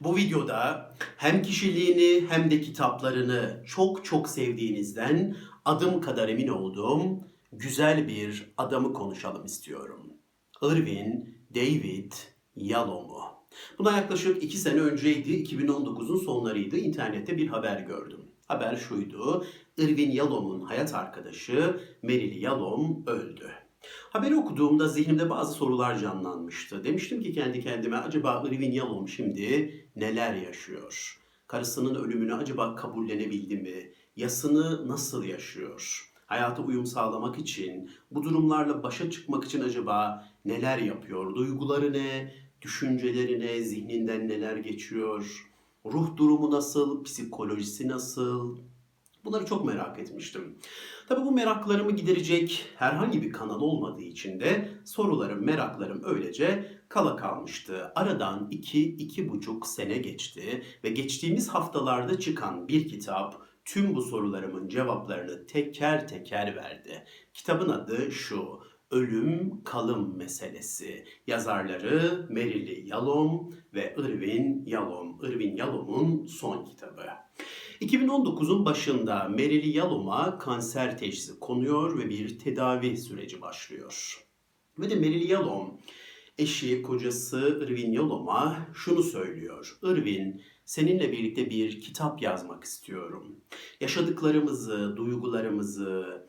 Bu videoda hem kişiliğini hem de kitaplarını çok çok sevdiğinizden adım kadar emin olduğum güzel bir adamı konuşalım istiyorum. Irvin David Yalom'u. Buna yaklaşık iki sene önceydi, 2019'un sonlarıydı. İnternette bir haber gördüm. Haber şuydu, Irvin Yalom'un hayat arkadaşı Merili Yalom öldü. Haberi okuduğumda zihnimde bazı sorular canlanmıştı. Demiştim ki kendi kendime acaba Irvin Yalom şimdi neler yaşıyor? Karısının ölümünü acaba kabullenebildi mi? Yasını nasıl yaşıyor? Hayata uyum sağlamak için, bu durumlarla başa çıkmak için acaba neler yapıyor? Duyguları ne? Düşünceleri ne? Zihninden neler geçiyor? Ruh durumu nasıl? Psikolojisi nasıl? Bunları çok merak etmiştim. Tabii bu meraklarımı giderecek herhangi bir kanal olmadığı için de sorularım, meraklarım öylece kala kalmıştı. Aradan iki, iki buçuk sene geçti ve geçtiğimiz haftalarda çıkan bir kitap tüm bu sorularımın cevaplarını teker teker verdi. Kitabın adı şu, Ölüm Kalım Meselesi. Yazarları Merili Yalom ve Irvin Yalom. Irvin Yalom'un son kitabı. 2019'un başında Merili Yalom'a kanser teşhisi konuyor ve bir tedavi süreci başlıyor. Ve de Merili Yalom eşi, kocası Irvin Yalom'a şunu söylüyor. Irvin, seninle birlikte bir kitap yazmak istiyorum. Yaşadıklarımızı, duygularımızı,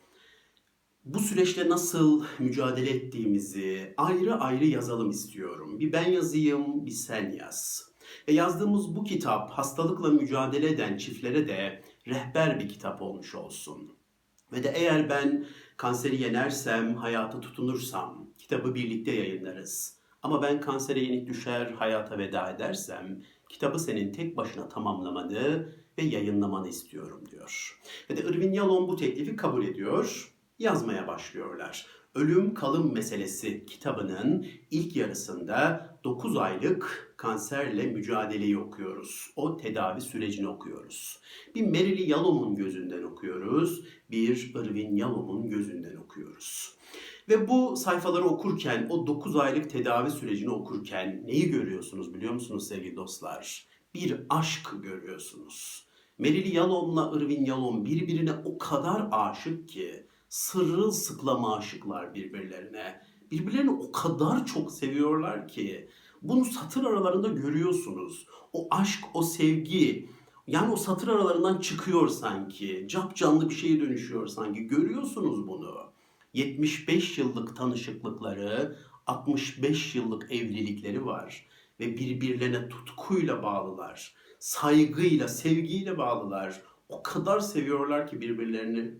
bu süreçte nasıl mücadele ettiğimizi ayrı ayrı yazalım istiyorum. Bir ben yazayım, bir sen yaz. Ve yazdığımız bu kitap hastalıkla mücadele eden çiftlere de rehber bir kitap olmuş olsun. Ve de eğer ben kanseri yenersem, hayata tutunursam kitabı birlikte yayınlarız. Ama ben kansere yenik düşer, hayata veda edersem kitabı senin tek başına tamamlamanı ve yayınlamanı istiyorum diyor. Ve de Irvin Yalom bu teklifi kabul ediyor yazmaya başlıyorlar. Ölüm Kalım Meselesi kitabının ilk yarısında 9 aylık kanserle mücadeleyi okuyoruz. O tedavi sürecini okuyoruz. Bir Merili Yalom'un gözünden okuyoruz. Bir Irvin Yalom'un gözünden okuyoruz. Ve bu sayfaları okurken, o 9 aylık tedavi sürecini okurken neyi görüyorsunuz biliyor musunuz sevgili dostlar? Bir aşk görüyorsunuz. Merili Yalom'la Irvin Yalom birbirine o kadar aşık ki sırılsıklam aşıklar birbirlerine. Birbirlerini o kadar çok seviyorlar ki bunu satır aralarında görüyorsunuz. O aşk, o sevgi yani o satır aralarından çıkıyor sanki. Cap canlı bir şeye dönüşüyor sanki. Görüyorsunuz bunu. 75 yıllık tanışıklıkları, 65 yıllık evlilikleri var ve birbirlerine tutkuyla bağlılar. Saygıyla, sevgiyle bağlılar. O kadar seviyorlar ki birbirlerini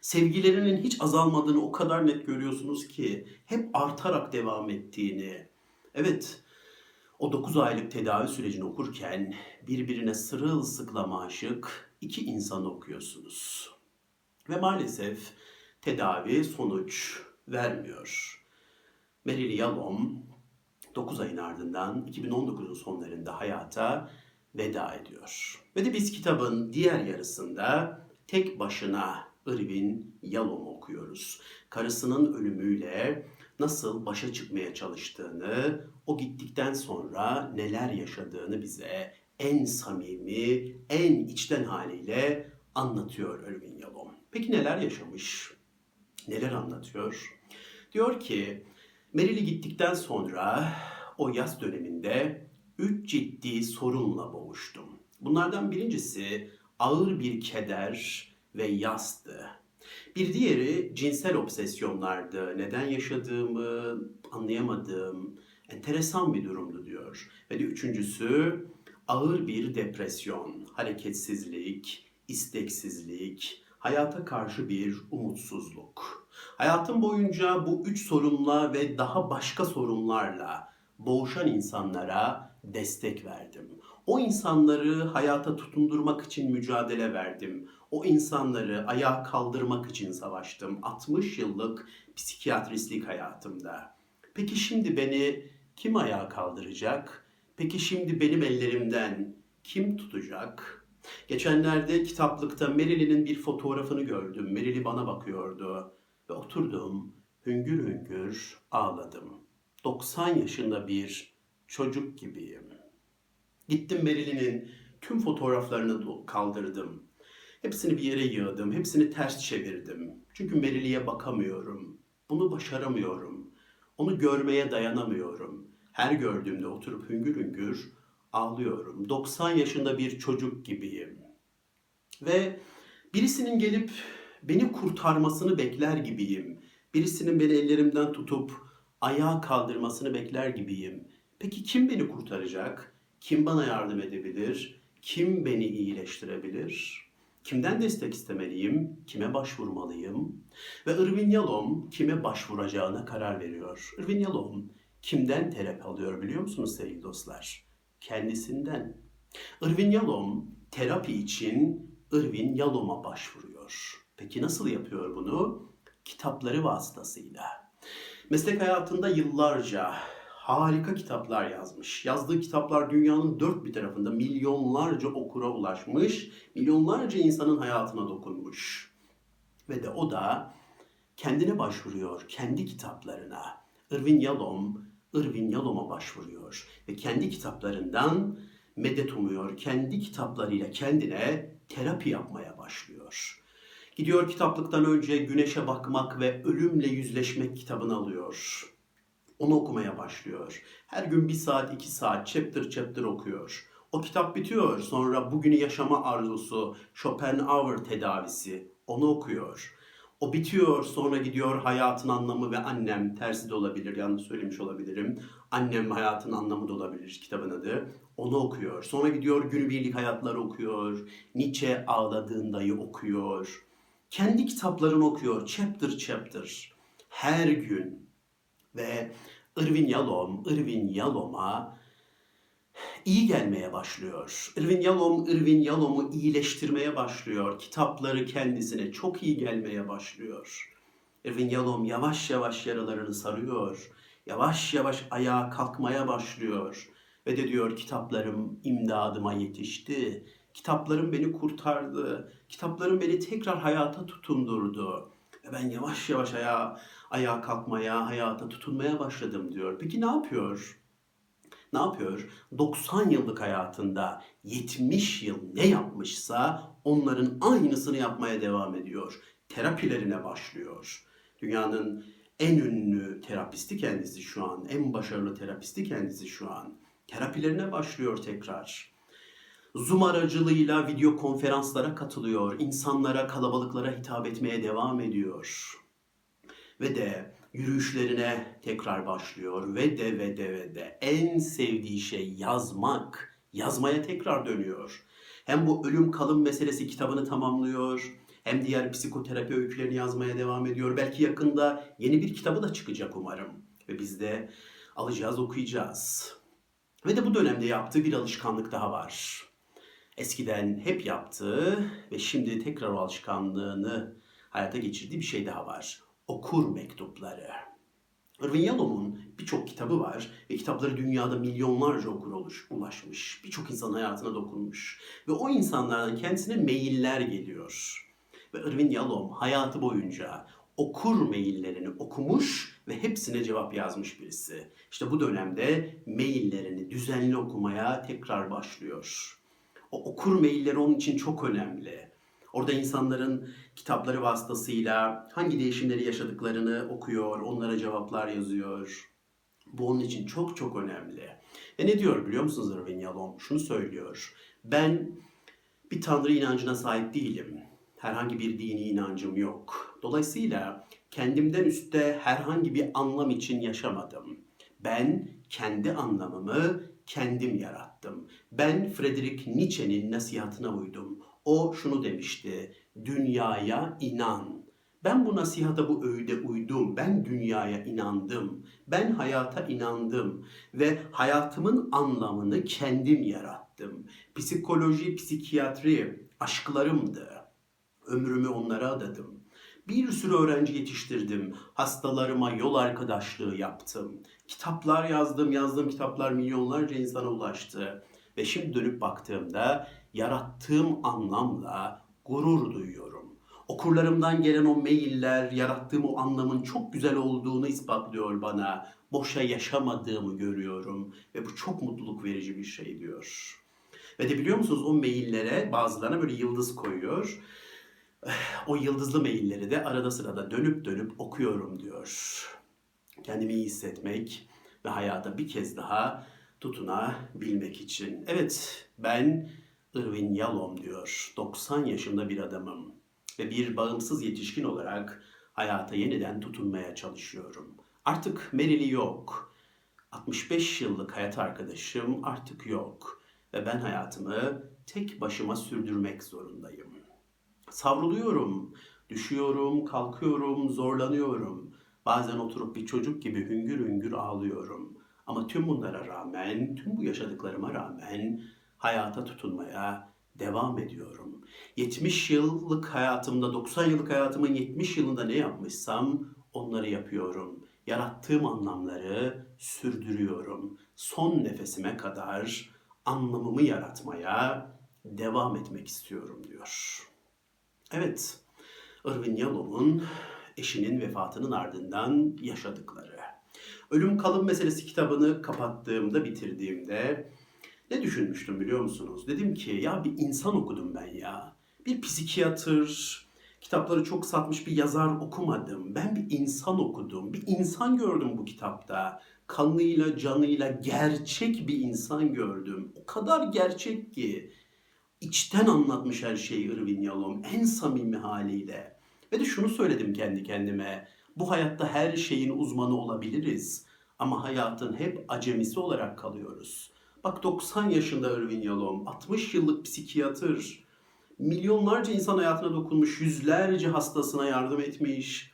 sevgilerinin hiç azalmadığını o kadar net görüyorsunuz ki hep artarak devam ettiğini. Evet, o 9 aylık tedavi sürecini okurken birbirine sırılsıklam aşık iki insanı okuyorsunuz. Ve maalesef tedavi sonuç vermiyor. Merili Yalom 9 ayın ardından 2019'un sonlarında hayata veda ediyor. Ve de biz kitabın diğer yarısında tek başına Irvin Yalom'u okuyoruz. Karısının ölümüyle nasıl başa çıkmaya çalıştığını, o gittikten sonra neler yaşadığını bize en samimi, en içten haliyle anlatıyor Irvin Yalom. Peki neler yaşamış? Neler anlatıyor? Diyor ki, Merili gittikten sonra o yaz döneminde üç ciddi sorunla boğuştum. Bunlardan birincisi ağır bir keder, ve yastı. Bir diğeri cinsel obsesyonlardı. Neden yaşadığımı anlayamadığım enteresan bir durumdu diyor. Ve de üçüncüsü ağır bir depresyon, hareketsizlik, isteksizlik, hayata karşı bir umutsuzluk. Hayatım boyunca bu üç sorunla ve daha başka sorunlarla boğuşan insanlara destek verdim. O insanları hayata tutundurmak için mücadele verdim. O insanları ayağa kaldırmak için savaştım 60 yıllık psikiyatristlik hayatımda. Peki şimdi beni kim ayağa kaldıracak? Peki şimdi benim ellerimden kim tutacak? Geçenlerde kitaplıkta Merili'nin bir fotoğrafını gördüm. Merili bana bakıyordu ve oturdum hüngür hüngür ağladım. 90 yaşında bir çocuk gibiyim. Gittim Marilyn'in tüm fotoğraflarını kaldırdım. Hepsini bir yere yığdım, hepsini ters çevirdim. Çünkü Marilyn'e bakamıyorum. Bunu başaramıyorum. Onu görmeye dayanamıyorum. Her gördüğümde oturup hüngür hüngür ağlıyorum. 90 yaşında bir çocuk gibiyim. Ve birisinin gelip beni kurtarmasını bekler gibiyim. Birisinin beni ellerimden tutup ayağa kaldırmasını bekler gibiyim. Peki kim beni kurtaracak? Kim bana yardım edebilir? Kim beni iyileştirebilir? Kimden destek istemeliyim? Kime başvurmalıyım? Ve Irvin Yalom kime başvuracağına karar veriyor. Irvin Yalom kimden terapi alıyor biliyor musunuz sevgili dostlar? Kendisinden. Irvin Yalom terapi için Irvin Yalom'a başvuruyor. Peki nasıl yapıyor bunu? Kitapları vasıtasıyla. Meslek hayatında yıllarca harika kitaplar yazmış. Yazdığı kitaplar dünyanın dört bir tarafında milyonlarca okura ulaşmış, milyonlarca insanın hayatına dokunmuş. Ve de o da kendine başvuruyor, kendi kitaplarına. Irvin Yalom, Irvin Yalom'a başvuruyor ve kendi kitaplarından medet umuyor. Kendi kitaplarıyla kendine terapi yapmaya başlıyor. Gidiyor kitaplıktan önce Güneşe Bakmak ve Ölümle Yüzleşmek kitabını alıyor. Onu okumaya başlıyor. Her gün bir saat, iki saat chapter chapter okuyor. O kitap bitiyor. Sonra Bugünü Yaşama Arzusu, Schopenhauer tedavisi. Onu okuyor. O bitiyor. Sonra gidiyor Hayatın Anlamı ve Annem. Tersi de olabilir, yanlış söylemiş olabilirim. Annem Hayatın Anlamı da olabilir kitabın adı. Onu okuyor. Sonra gidiyor Günübirlik Hayatları okuyor. Nietzsche Ağladığında'yı okuyor. Kendi kitaplarını okuyor. Chapter chapter. Her gün. Ve Irvin Yalom, Irvin Yalom'a iyi gelmeye başlıyor. Irvin Yalom, Irvin Yalom'u iyileştirmeye başlıyor. Kitapları kendisine çok iyi gelmeye başlıyor. Irvin Yalom yavaş yavaş yaralarını sarıyor. Yavaş yavaş ayağa kalkmaya başlıyor. Ve de diyor kitaplarım imdadıma yetişti. Kitaplarım beni kurtardı. Kitaplarım beni tekrar hayata tutundurdu. Ve ben yavaş yavaş ayağa, ayağa kalkmaya, hayata tutunmaya başladım diyor. Peki ne yapıyor? Ne yapıyor? 90 yıllık hayatında 70 yıl ne yapmışsa onların aynısını yapmaya devam ediyor. Terapilerine başlıyor. Dünyanın en ünlü terapisti kendisi şu an. En başarılı terapisti kendisi şu an. Terapilerine başlıyor tekrar. Zoom aracılığıyla video konferanslara katılıyor. İnsanlara, kalabalıklara hitap etmeye devam ediyor. Ve de yürüyüşlerine tekrar başlıyor. Ve de ve de ve de en sevdiği şey yazmak. Yazmaya tekrar dönüyor. Hem bu ölüm kalım meselesi kitabını tamamlıyor. Hem diğer psikoterapi öykülerini yazmaya devam ediyor. Belki yakında yeni bir kitabı da çıkacak umarım. Ve biz de alacağız, okuyacağız. Ve de bu dönemde yaptığı bir alışkanlık daha var. Eskiden hep yaptığı ve şimdi tekrar o alışkanlığını hayata geçirdiği bir şey daha var. Okur mektupları. Irvin Yalom'un birçok kitabı var ve kitapları dünyada milyonlarca okura oluş- ulaşmış. Birçok insan hayatına dokunmuş. Ve o insanlardan kendisine mailler geliyor. Ve Irvin Yalom hayatı boyunca okur maillerini okumuş ve hepsine cevap yazmış birisi. İşte bu dönemde maillerini düzenli okumaya tekrar başlıyor. O okur mailleri onun için çok önemli. Orada insanların kitapları vasıtasıyla hangi değişimleri yaşadıklarını okuyor, onlara cevaplar yazıyor. Bu onun için çok çok önemli. Ve ne diyor biliyor musunuz Irvin Yalom? Şunu söylüyor. Ben bir tanrı inancına sahip değilim. Herhangi bir dini inancım yok. Dolayısıyla kendimden üstte herhangi bir anlam için yaşamadım. Ben kendi anlamımı kendim yarattım. Ben Friedrich Nietzsche'nin nasihatına uydum. O şunu demişti. Dünyaya inan. Ben bu nasihata bu öğüde uydum. Ben dünyaya inandım. Ben hayata inandım ve hayatımın anlamını kendim yarattım. Psikoloji, psikiyatri aşklarımdı. Ömrümü onlara adadım. Bir sürü öğrenci yetiştirdim. Hastalarıma yol arkadaşlığı yaptım. Kitaplar yazdım, yazdığım kitaplar milyonlarca insana ulaştı. Ve şimdi dönüp baktığımda yarattığım anlamla gurur duyuyorum. Okurlarımdan gelen o mailler, yarattığım o anlamın çok güzel olduğunu ispatlıyor bana. Boşa yaşamadığımı görüyorum ve bu çok mutluluk verici bir şey diyor. Ve de biliyor musunuz o maillere bazılarına böyle yıldız koyuyor. O yıldızlı mailleri de arada sırada dönüp dönüp okuyorum diyor. Kendimi iyi hissetmek ve hayata bir kez daha tutunabilmek için. Evet ben Irvin Yalom diyor. 90 yaşında bir adamım ve bir bağımsız yetişkin olarak hayata yeniden tutunmaya çalışıyorum. Artık Mary'li yok. 65 yıllık hayat arkadaşım artık yok ve ben hayatımı tek başıma sürdürmek zorundayım. Savruluyorum, düşüyorum, kalkıyorum, zorlanıyorum. Bazen oturup bir çocuk gibi hüngür hüngür ağlıyorum. Ama tüm bunlara rağmen, tüm bu yaşadıklarıma rağmen hayata tutunmaya devam ediyorum. 70 yıllık hayatımda, 90 yıllık hayatımın 70 yılında ne yapmışsam onları yapıyorum. Yarattığım anlamları sürdürüyorum. Son nefesime kadar anlamımı yaratmaya devam etmek istiyorum diyor. Evet, Irvin Yalom'un eşinin vefatının ardından yaşadıkları. Ölüm Kalım Meselesi kitabını kapattığımda, bitirdiğimde ne düşünmüştüm biliyor musunuz? Dedim ki ya bir insan okudum ben ya. Bir psikiyatr, kitapları çok satmış bir yazar okumadım. Ben bir insan okudum. Bir insan gördüm bu kitapta. Kanıyla, canıyla gerçek bir insan gördüm. O kadar gerçek ki içten anlatmış her şeyi Irvin Yalom en samimi haliyle. Ve de şunu söyledim kendi kendime. Bu hayatta her şeyin uzmanı olabiliriz ama hayatın hep acemisi olarak kalıyoruz. Bak 90 yaşında Irvin Yalom, 60 yıllık psikiyatr, milyonlarca insan hayatına dokunmuş, yüzlerce hastasına yardım etmiş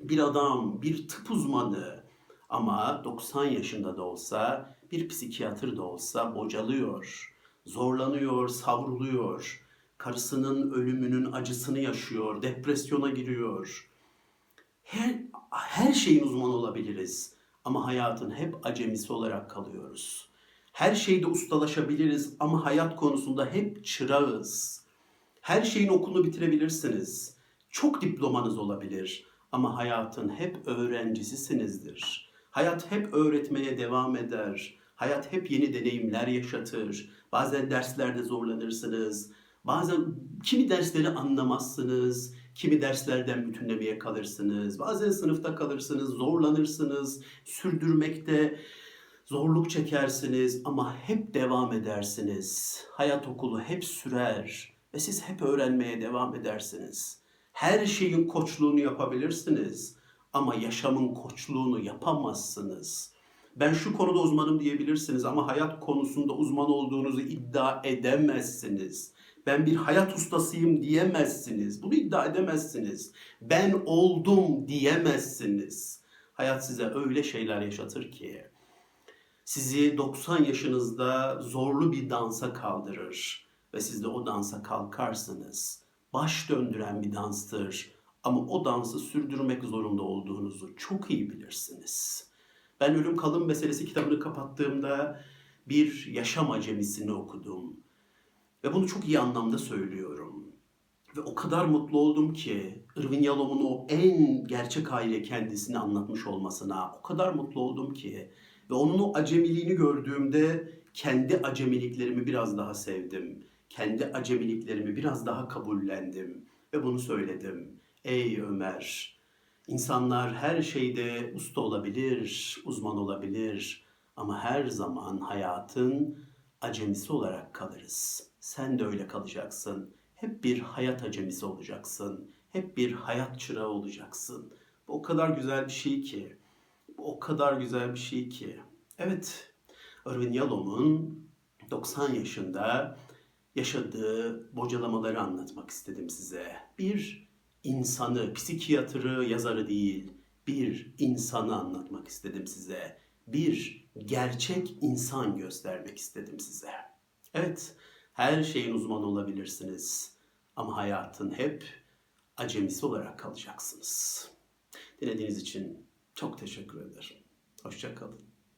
bir adam, bir tıp uzmanı. Ama 90 yaşında da olsa, bir psikiyatr da olsa bocalıyor, zorlanıyor, savruluyor. Karısının ölümünün acısını yaşıyor, depresyona giriyor. Her, her şeyin uzmanı olabiliriz ama hayatın hep acemisi olarak kalıyoruz. Her şeyde ustalaşabiliriz ama hayat konusunda hep çırağız. Her şeyin okulunu bitirebilirsiniz. Çok diplomanız olabilir ama hayatın hep öğrencisisinizdir. Hayat hep öğretmeye devam eder. Hayat hep yeni deneyimler yaşatır. Bazen derslerde zorlanırsınız. Bazen kimi dersleri anlamazsınız. Kimi derslerden bütünlemeye kalırsınız. Bazen sınıfta kalırsınız, zorlanırsınız. Sürdürmekte zorluk çekersiniz ama hep devam edersiniz. Hayat okulu hep sürer ve siz hep öğrenmeye devam edersiniz. Her şeyin koçluğunu yapabilirsiniz ama yaşamın koçluğunu yapamazsınız. Ben şu konuda uzmanım diyebilirsiniz ama hayat konusunda uzman olduğunuzu iddia edemezsiniz. Ben bir hayat ustasıyım diyemezsiniz. Bunu iddia edemezsiniz. Ben oldum diyemezsiniz. Hayat size öyle şeyler yaşatır ki sizi 90 yaşınızda zorlu bir dansa kaldırır ve siz de o dansa kalkarsınız. Baş döndüren bir danstır ama o dansı sürdürmek zorunda olduğunuzu çok iyi bilirsiniz. Ben Ölüm Kalım Meselesi kitabını kapattığımda bir yaşam acemisini okudum. Ve bunu çok iyi anlamda söylüyorum. Ve o kadar mutlu oldum ki Irvin Yalom'un o en gerçek haliyle kendisini anlatmış olmasına o kadar mutlu oldum ki ve onun o acemiliğini gördüğümde kendi acemiliklerimi biraz daha sevdim. Kendi acemiliklerimi biraz daha kabullendim ve bunu söyledim. Ey Ömer, insanlar her şeyde usta olabilir, uzman olabilir ama her zaman hayatın acemisi olarak kalırız. Sen de öyle kalacaksın. Hep bir hayat acemisi olacaksın. Hep bir hayat çırağı olacaksın. Bu o kadar güzel bir şey ki. Bu o kadar güzel bir şey ki. Evet, Irvin Yalom'un 90 yaşında yaşadığı bocalamaları anlatmak istedim size. Bir insanı, psikiyatrı, yazarı değil, bir insanı anlatmak istedim size. Bir gerçek insan göstermek istedim size. Evet, her şeyin uzmanı olabilirsiniz ama hayatın hep acemisi olarak kalacaksınız. Dinlediğiniz için çok teşekkür ederim. Hoşçakalın.